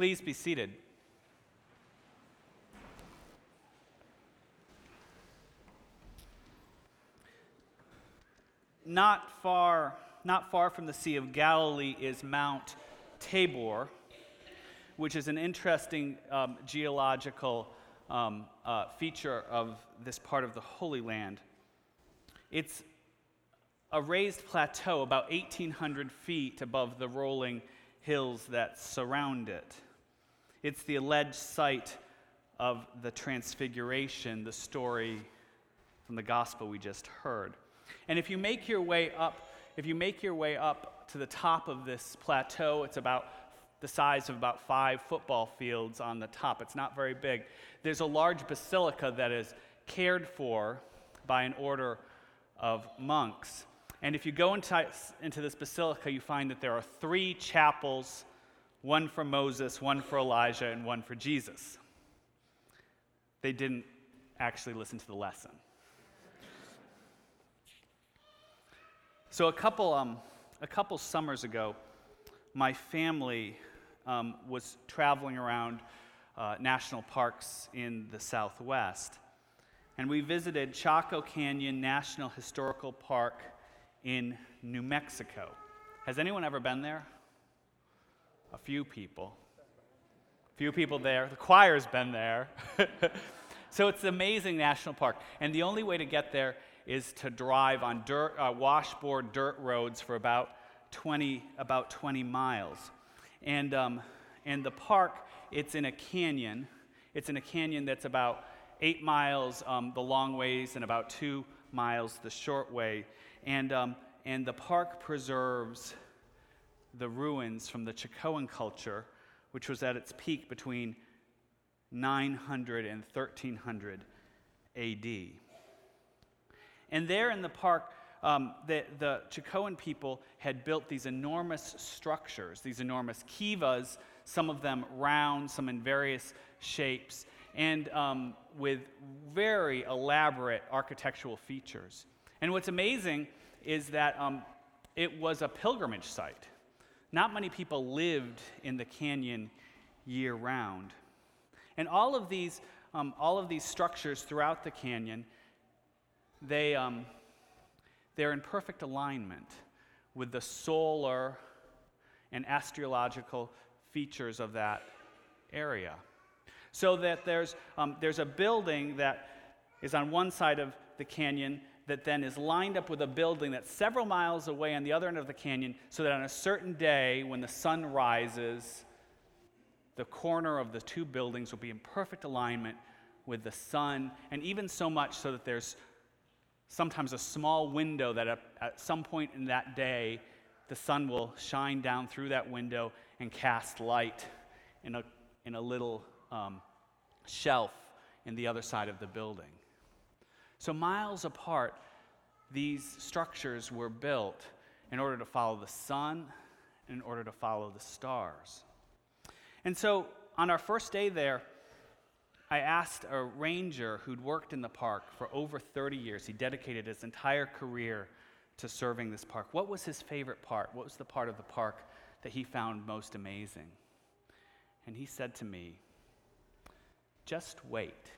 Please be seated. Not far, not far from the Sea of Galilee is Mount Tabor, which is an interesting um, geological um, uh, feature of this part of the Holy Land. It's a raised plateau about 1,800 feet above the rolling hills that surround it. It's the alleged site of the Transfiguration, the story from the gospel we just heard. And if you make your way up, if you make your way up to the top of this plateau, it's about the size of about five football fields on the top. It's not very big. There's a large basilica that is cared for by an order of monks. And if you go into, into this basilica, you find that there are three chapels one for Moses, one for Elijah, and one for Jesus. They didn't actually listen to the lesson. So, a couple, um, a couple summers ago, my family um, was traveling around uh, national parks in the Southwest. And we visited Chaco Canyon National Historical Park in New Mexico. Has anyone ever been there? A few people. A few people there. The choir's been there. so it's an amazing national park. And the only way to get there is to drive on dirt, uh, washboard dirt roads for about 20, about 20 miles. And, um, and the park, it's in a canyon. It's in a canyon that's about eight miles um, the long ways and about two miles the short way. And, um, and the park preserves the ruins from the Chacoan culture, which was at its peak between 900 and 1300 AD. And there in the park, um, the, the Chacoan people had built these enormous structures, these enormous kivas, some of them round, some in various shapes, and um, with very elaborate architectural features. And what's amazing is that um, it was a pilgrimage site. Not many people lived in the canyon year round. And all of these, um, all of these structures throughout the canyon, they, um, they're in perfect alignment with the solar and astrological features of that area. So that there's, um, there's a building that is on one side of the canyon that then is lined up with a building that's several miles away on the other end of the canyon, so that on a certain day when the sun rises, the corner of the two buildings will be in perfect alignment with the sun, and even so much so that there's sometimes a small window that at, some point in that day, the sun will shine down through that window and cast light in a, in a little um, shelf in the other side of the building. So, miles apart, these structures were built in order to follow the sun in order to follow the stars. And so, on our first day there, I asked a ranger who'd worked in the park for over 30 years, he dedicated his entire career to serving this park. What was his favorite part? What was the part of the park that he found most amazing? And he said to me, Just wait.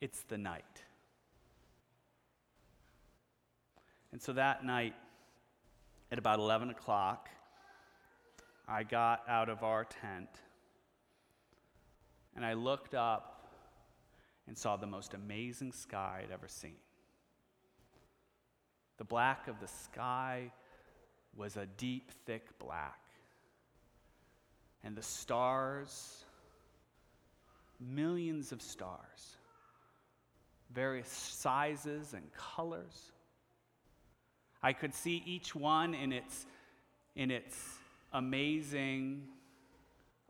It's the night. And so that night, at about 11 o'clock, I got out of our tent and I looked up and saw the most amazing sky I'd ever seen. The black of the sky was a deep, thick black. And the stars, millions of stars, various sizes and colors. I could see each one in its, in its amazing,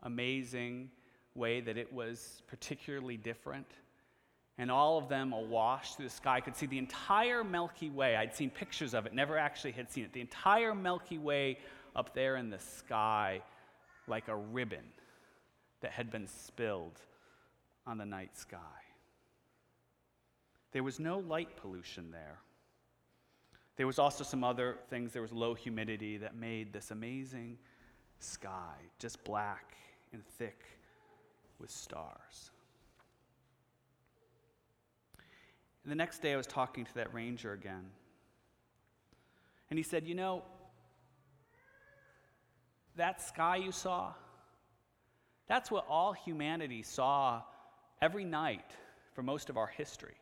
amazing way that it was particularly different. And all of them awash through the sky. I could see the entire Milky Way. I'd seen pictures of it, never actually had seen it. The entire Milky Way up there in the sky, like a ribbon that had been spilled on the night sky. There was no light pollution there. There was also some other things. There was low humidity that made this amazing sky just black and thick with stars. And the next day, I was talking to that ranger again. And he said, You know, that sky you saw, that's what all humanity saw every night for most of our history.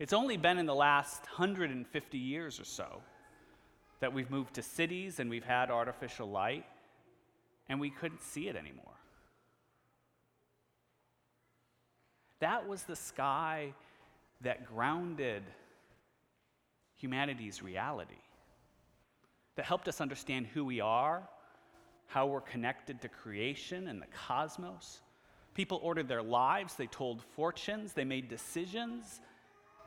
It's only been in the last 150 years or so that we've moved to cities and we've had artificial light, and we couldn't see it anymore. That was the sky that grounded humanity's reality, that helped us understand who we are, how we're connected to creation and the cosmos. People ordered their lives, they told fortunes, they made decisions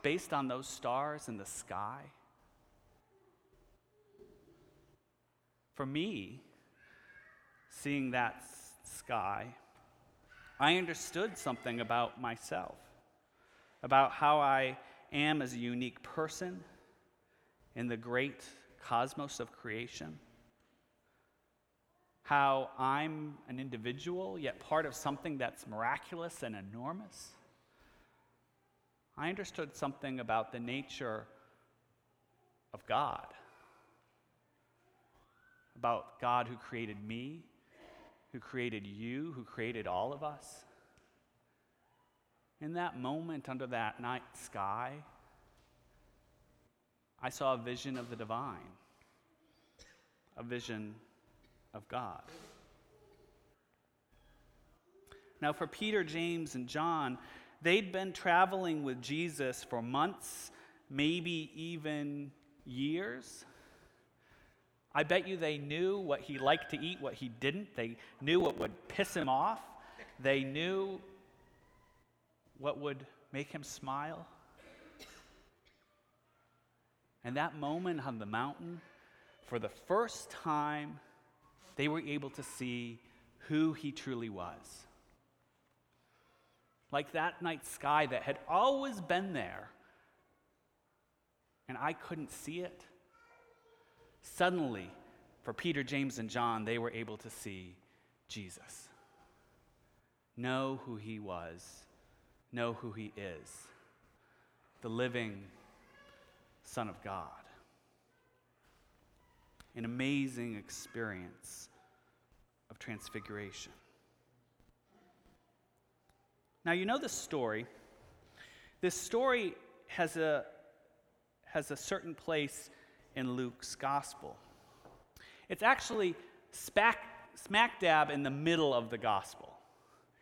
based on those stars in the sky. For me, seeing that sky, I understood something about myself, about how I am as a unique person in the great cosmos of creation, how I'm an individual, yet part of something that's miraculous and enormous. I understood something about the nature of God, about God who created me, who created you, who created all of us. In that moment under that night sky, I saw a vision of the divine, a vision of God. Now, for Peter, James, and John, They'd been traveling with Jesus for months, maybe even years. I bet you they knew what he liked to eat, what he didn't. They knew what would piss him off. They knew what would make him smile. And that moment on the mountain, for the first time, they were able to see who he truly was like that night sky that had always been there, and I couldn't see it. Suddenly, for Peter, James, and John, they were able to see Jesus. Know who he was, know who he is the living Son of God. An amazing experience of transfiguration. Now, you know the story. This story has a, has a certain place in Luke's gospel. It's actually smack, smack dab in the middle of the gospel.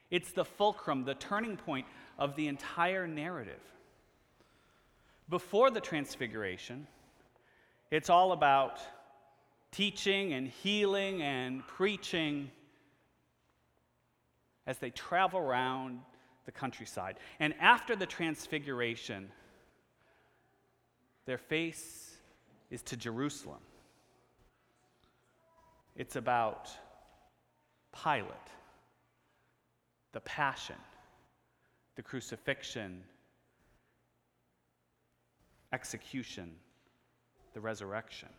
It's the fulcrum, the turning point of the entire narrative. Before the transfiguration, it's all about teaching and healing and preaching as they travel around the countryside. And after the transfiguration, their face is to Jerusalem. It's about Pilate, the passion, the crucifixion, execution, the resurrection.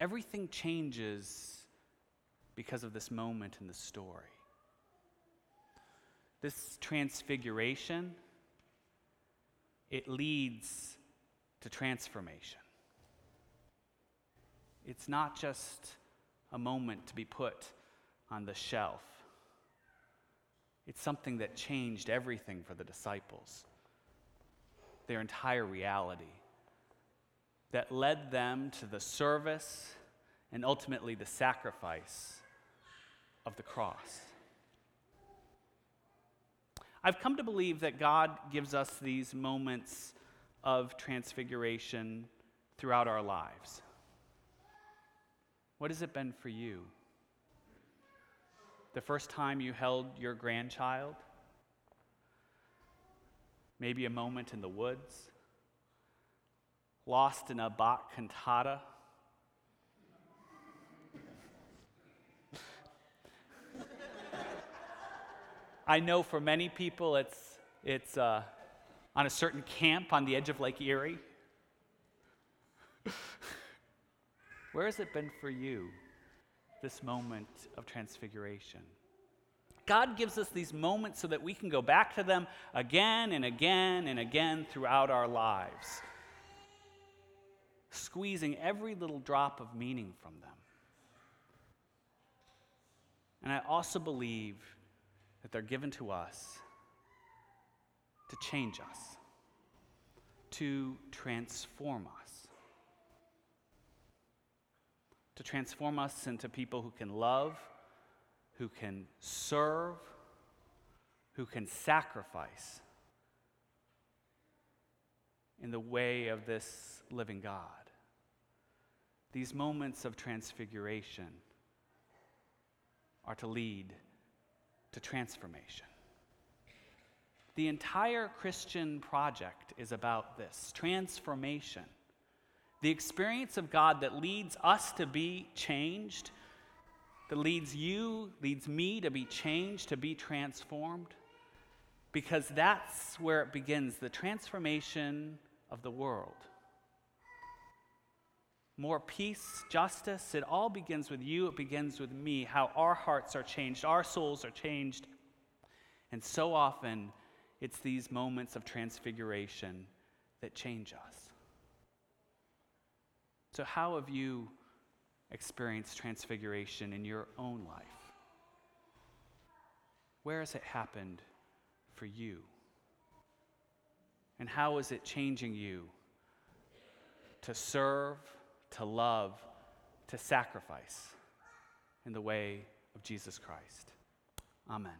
Everything changes because of this moment in the story this transfiguration, it leads to transformation. It's not just a moment to be put on the shelf. It's something that changed everything for the disciples, their entire reality, that led them to the service and ultimately the sacrifice of the cross. I've come to believe that God gives us these moments of transfiguration throughout our lives. What has it been for you? The first time you held your grandchild? Maybe a moment in the woods? Lost in a Bach cantata? I know for many people it's, it's uh, on a certain camp on the edge of Lake Erie. Where has it been for you? this moment of transfiguration. God gives us these moments so that we can go back to them again and again and again throughout our lives, squeezing every little drop of meaning from them. And I also believe that they're given to us to change us, to transform us, to transform us into people who can love who can serve, who can sacrifice in the way of this living God. These moments of transfiguration are to lead to transformation. The entire Christian project is about this transformation. The experience of God that leads us to be changed that leads you, leads me to be changed, to be transformed, because that's where it begins the transformation of the world. More peace, justice, it all begins with you, it begins with me, how our hearts are changed, our souls are changed. And so often, it's these moments of transfiguration that change us. So, how have you? experienced transfiguration in your own life? Where has it happened for you? And how is it changing you to serve, to love, to sacrifice in the way of Jesus Christ? Amen.